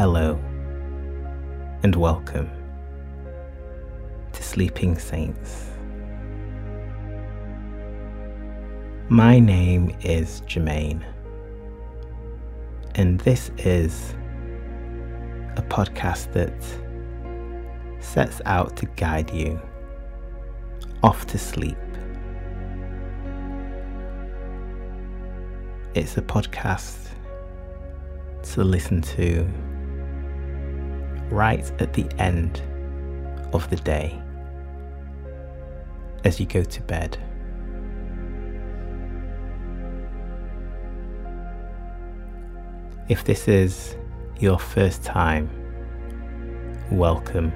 Hello and welcome to Sleeping Saints. My name is Jermaine, and this is a podcast that sets out to guide you off to sleep. It's a podcast to listen to right at the end of the day as you go to bed. If this is your first time, welcome.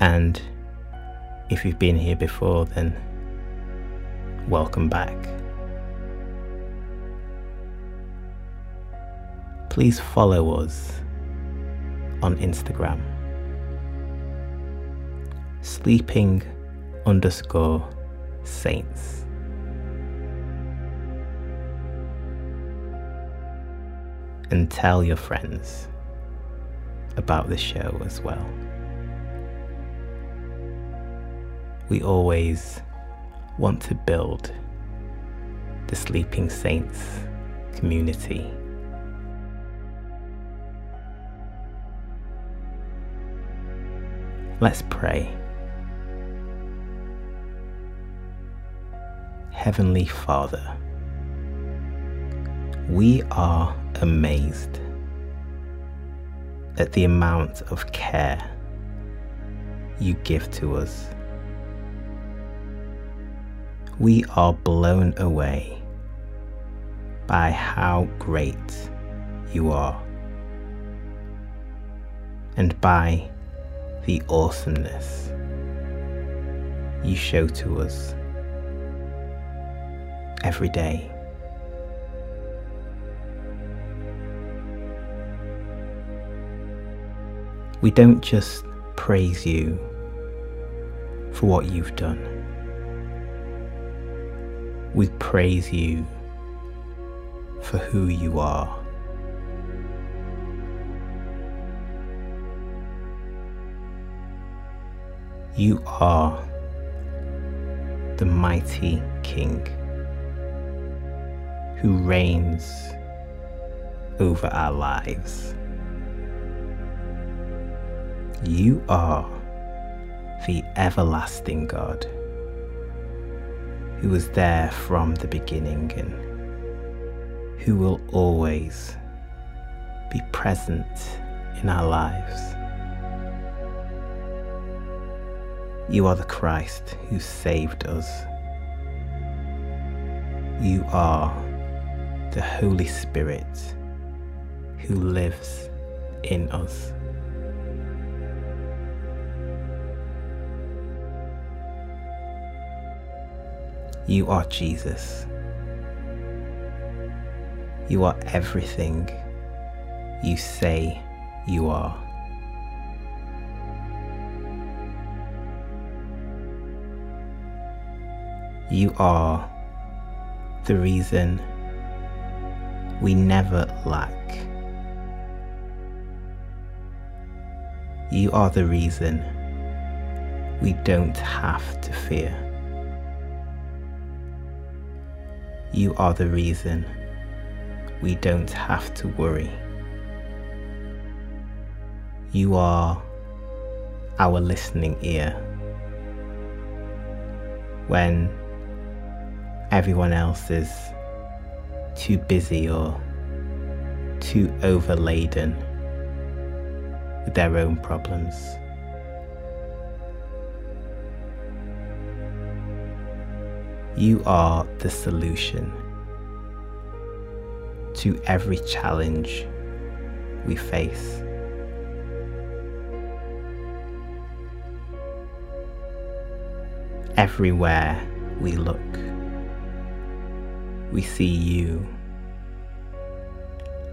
And if you've been here before, then welcome back. Please follow us on Instagram. Sleeping underscore saints. And tell your friends about the show as well. We always want to build the Sleeping Saints community Let's pray. Heavenly Father, we are amazed at the amount of care you give to us. We are blown away by how great you are and by the awesomeness you show to us every day. We don't just praise you for what you've done. We praise you for who you are. You are the mighty King who reigns over our lives. You are the everlasting God who was there from the beginning and who will always be present in our lives. You are the Christ who saved us. You are the Holy Spirit who lives in us. You are Jesus. You are everything you say you are. You are the reason we never lack. You are the reason we don't have to fear. You are the reason we don't have to worry. You are our listening ear. When everyone else is too busy or too overladen with their own problems. You are the solution to every challenge we face. Everywhere we look we see you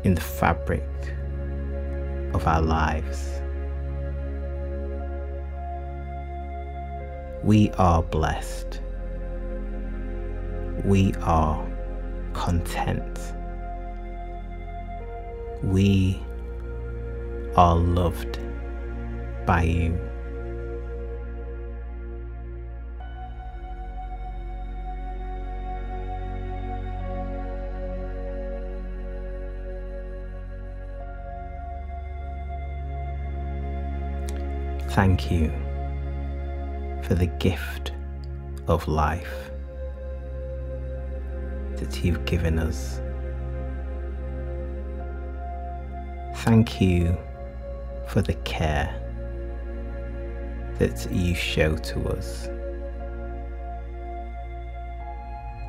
in the fabric of our lives. We are blessed. We are content. We are loved by you. Thank you for the gift of life that you've given us. Thank you for the care that you show to us.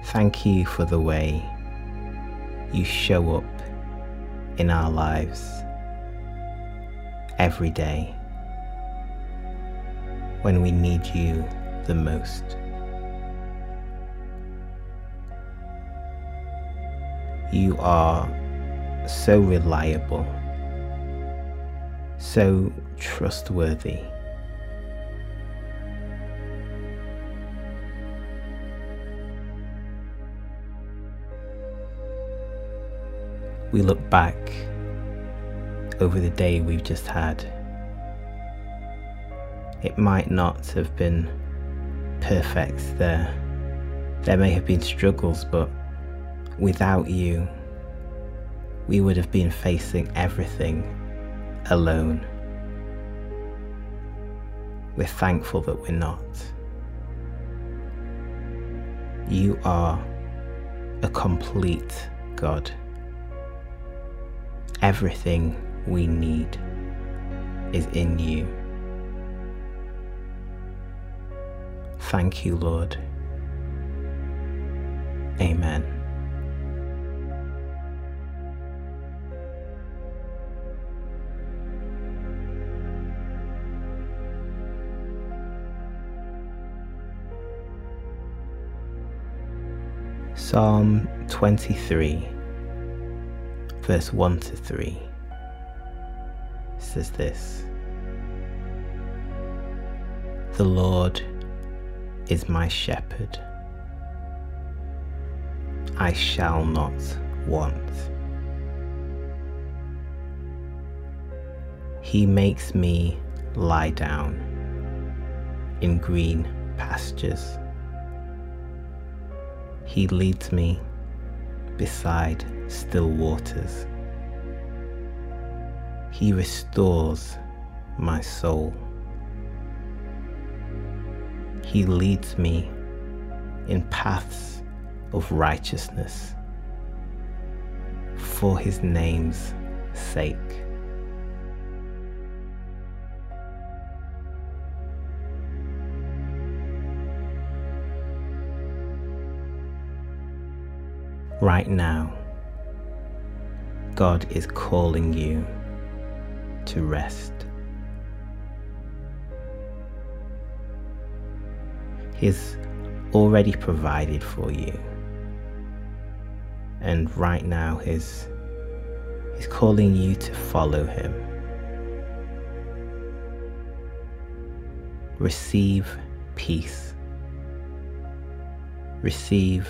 Thank you for the way you show up in our lives every day when we need you the most. You are so reliable, so trustworthy. We look back over the day we've just had it might not have been perfect there. There may have been struggles, but without you, we would have been facing everything alone. We're thankful that we're not. You are a complete God. Everything we need is in you. Thank you, Lord. Amen. Psalm 23, verse 1 to 3 says this The Lord is my shepherd. I shall not want. He makes me lie down in green pastures. He leads me beside still waters. He restores my soul. He leads me in paths of righteousness for his name's sake. Right now, God is calling you to rest. He's already provided for you. And right now he's he's calling you to follow him. Receive peace. Receive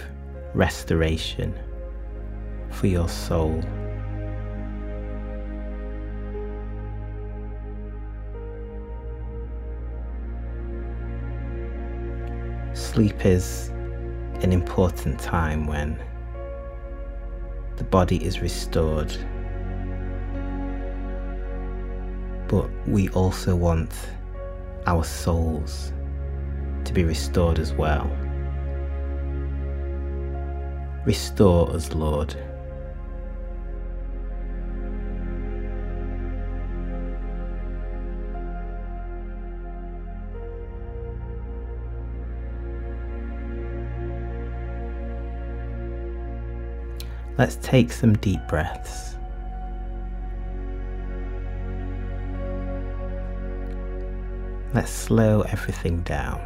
restoration for your soul. Sleep is an important time when the body is restored. But we also want our souls to be restored as well. Restore us, Lord. Let's take some deep breaths. Let's slow everything down.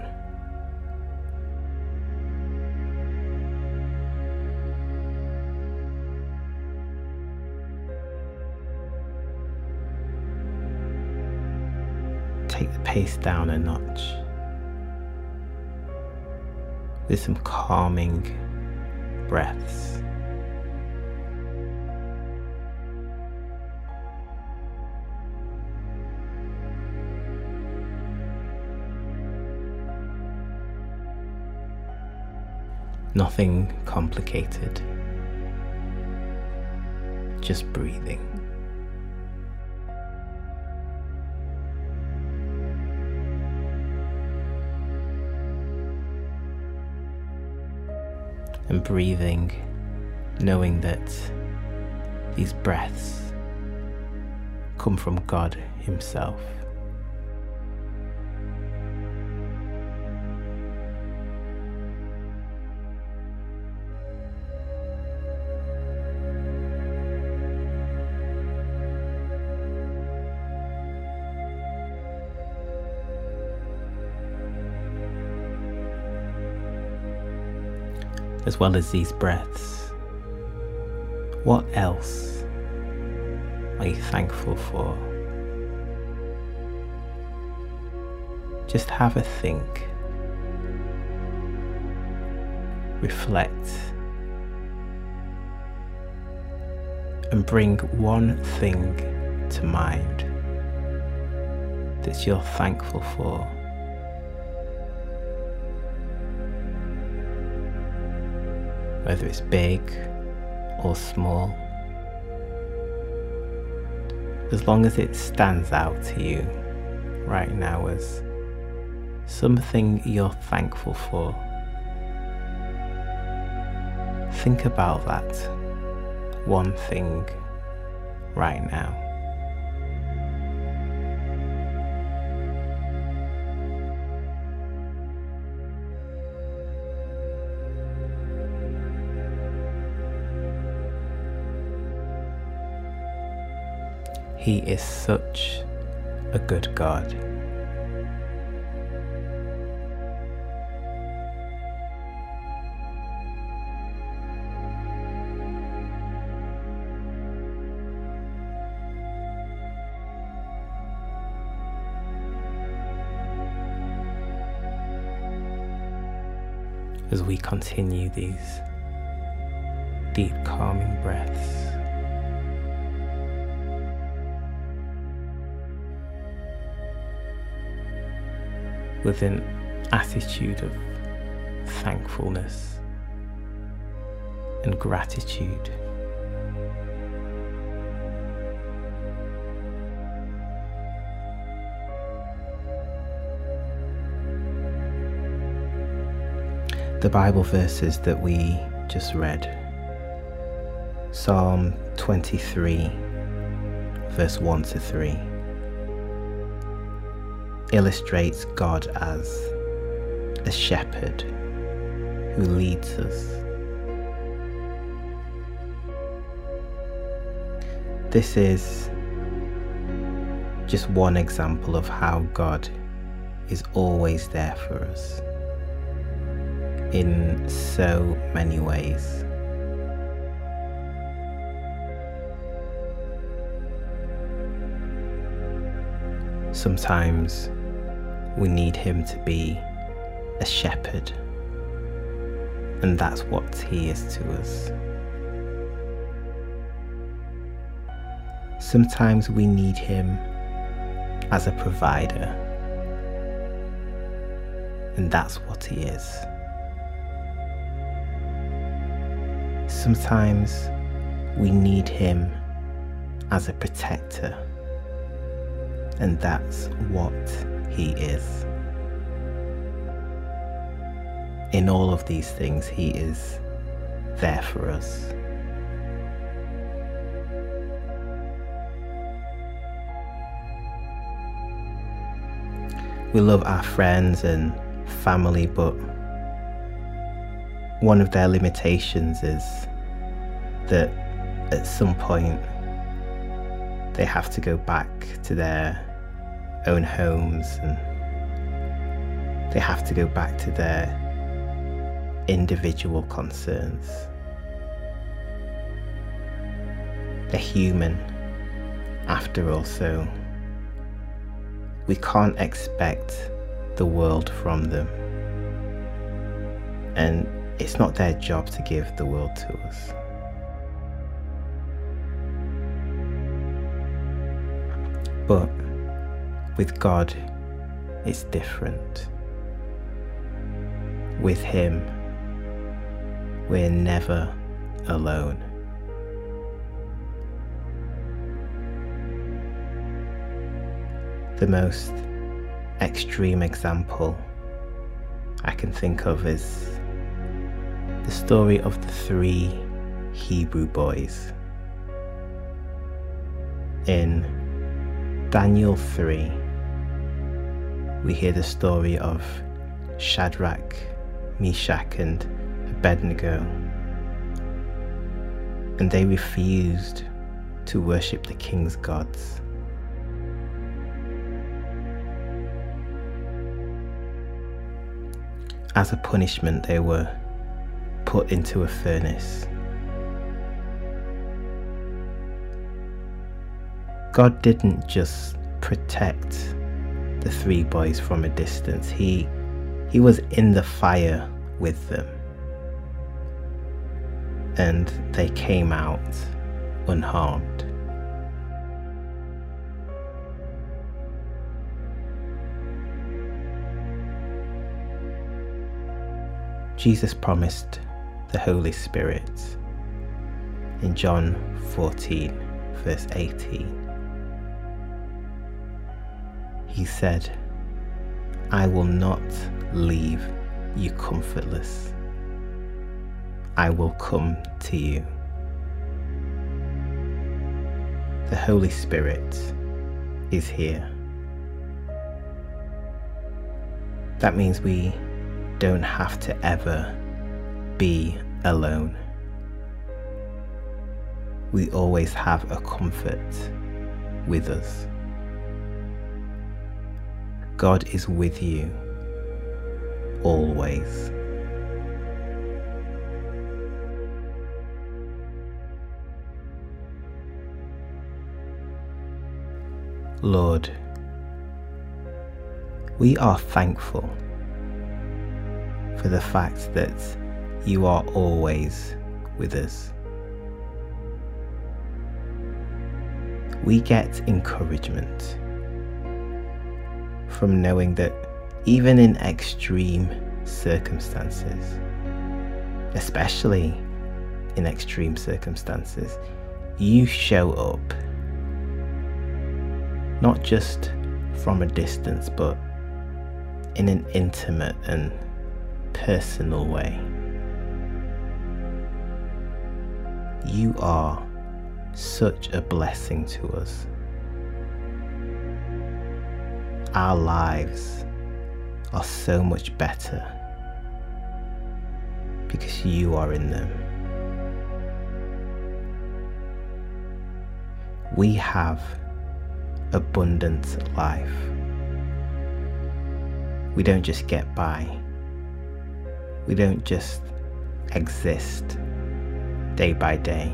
Take the pace down a notch with some calming breaths. Nothing complicated. Just breathing. And breathing, knowing that these breaths come from God Himself. As well as these breaths, what else are you thankful for? Just have a think, reflect, and bring one thing to mind that you're thankful for. Whether it's big or small. As long as it stands out to you right now as something you're thankful for, think about that one thing right now. He is such a good God. As we continue these deep calming breaths. With an attitude of thankfulness and gratitude. The Bible verses that we just read Psalm 23, verse 1 to 3 illustrates God as a shepherd who leads us. This is just one example of how God is always there for us in so many ways. Sometimes we need him to be a shepherd. And that's what he is to us. Sometimes we need him as a provider. And that's what he is. Sometimes we need him as a protector. And that's what he is. In all of these things, He is there for us. We love our friends and family, but one of their limitations is that at some point they have to go back to their own homes and they have to go back to their individual concerns. They're human, after all, so we can't expect the world from them. And it's not their job to give the world to us. But with God, it's different. With Him, we're never alone. The most extreme example I can think of is the story of the three Hebrew boys. In Daniel 3, we hear the story of Shadrach, Meshach, and Abednego, and they refused to worship the king's gods. As a punishment, they were put into a furnace. God didn't just protect the three boys from a distance. He he was in the fire with them. And they came out unharmed. Jesus promised the Holy Spirit in John 14, verse 18. He said, I will not leave you comfortless. I will come to you. The Holy Spirit is here. That means we don't have to ever be alone. We always have a comfort with us. God is with you always. Lord, we are thankful for the fact that you are always with us. We get encouragement from knowing that even in extreme circumstances, especially in extreme circumstances, you show up not just from a distance, but in an intimate and personal way. You are such a blessing to us. Our lives are so much better because you are in them. We have abundant life. We don't just get by we don't just exist day by day.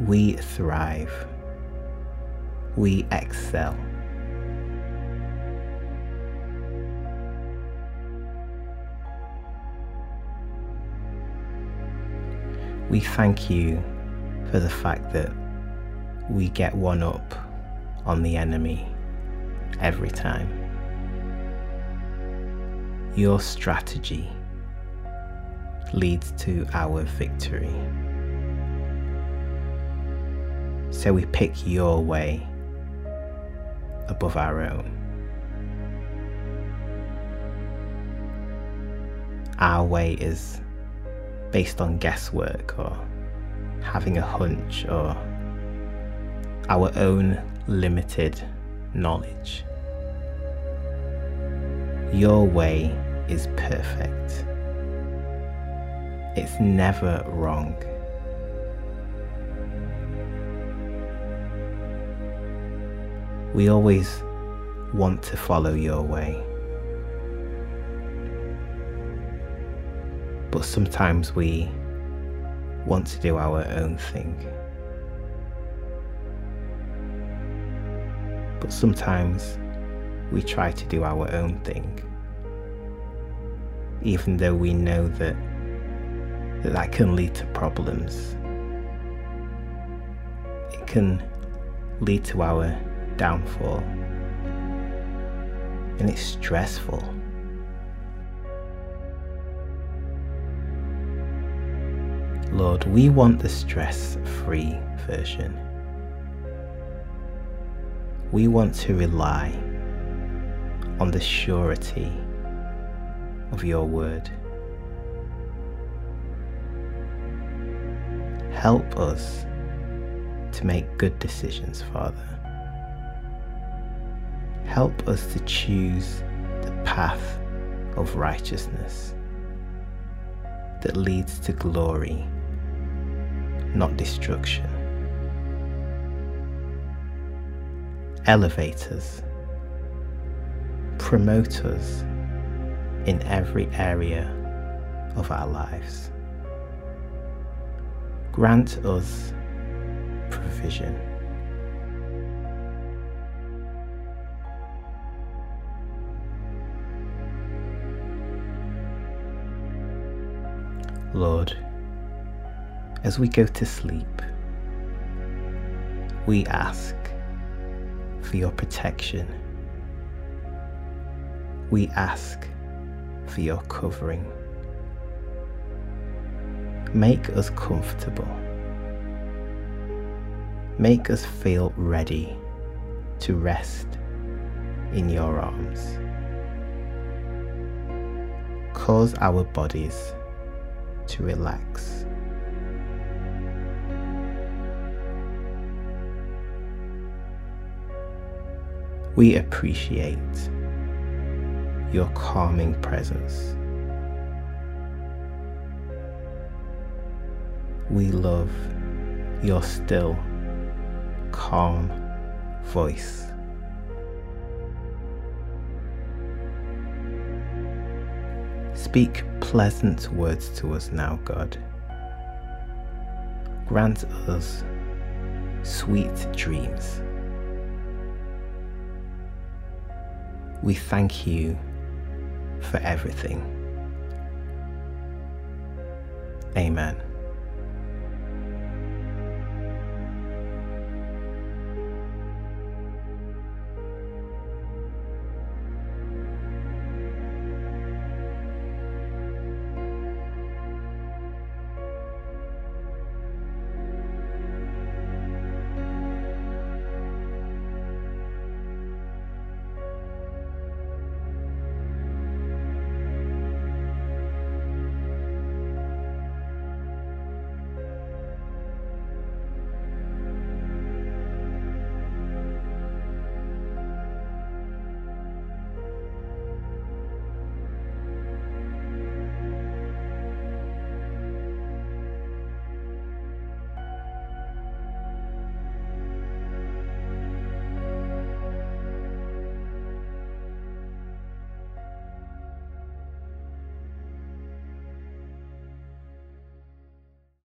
We thrive. We excel. We thank you for the fact that we get one up on the enemy every time your strategy leads to our victory. So we pick your way above our own. Our way is based on guesswork or having a hunch or our own limited knowledge. Your way is perfect. It's never wrong. We always want to follow your way. But sometimes we want to do our own thing. But sometimes we try to do our own thing, even though we know that that, that can lead to problems. It can lead to our downfall, and it's stressful. Lord, we want the stress free version. We want to rely on the surety of your word. Help us to make good decisions, Father. Help us to choose the path of righteousness that leads to glory, not destruction. Elevate us, promote us in every area of our lives. Grant us provision. Lord, as we go to sleep, we ask for your protection. We ask for your covering. Make us comfortable. Make us feel ready to rest in your arms. Cause our bodies to relax. We appreciate your calming presence. We love your still, calm voice. Speak pleasant words to us now, God. Grant us sweet dreams. We thank you for everything. Amen.